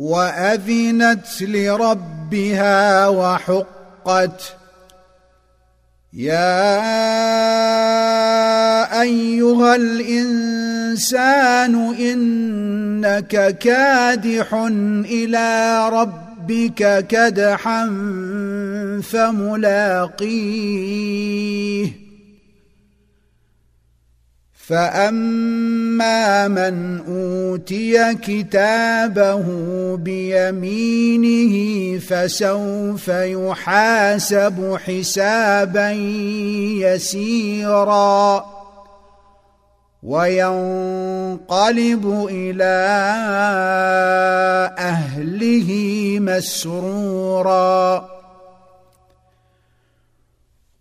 وأذنت لربها وحقت. يا أيها الإنسان إنك كادح إلى ربك كدحا فملاقيه. فأما من أوتي كتابه بيمينه فسوف يحاسب حسابا يسيرا وينقلب إلى أهله مسرورا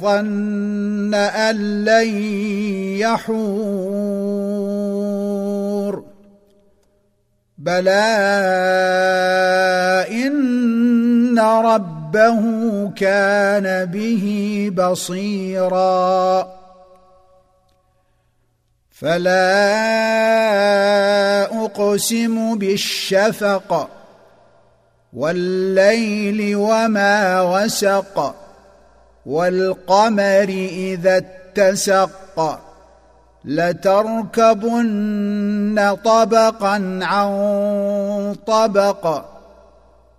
ظن أن لن يحور. بلى إن ربه كان به بصيرا. فلا أقسم بالشفق والليل وما وسق. والقمر إذا اتسق لتركبن طبقا عن طبق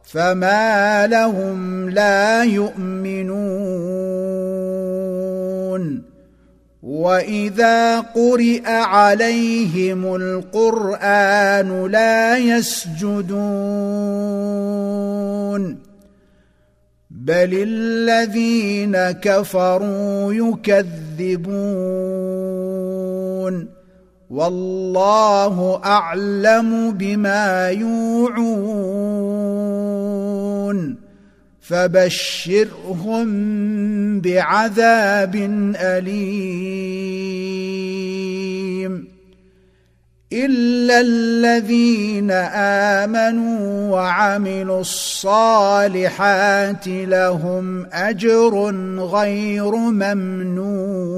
فما لهم لا يؤمنون. وإذا قرئ عليهم القرآن لا يسجدون. بل الذين كفروا يكذبون والله اعلم بما يوعون فبشرهم بعذاب اليم إلا الذين آمنوا وعملوا الصالحات لهم أجر غير ممنون.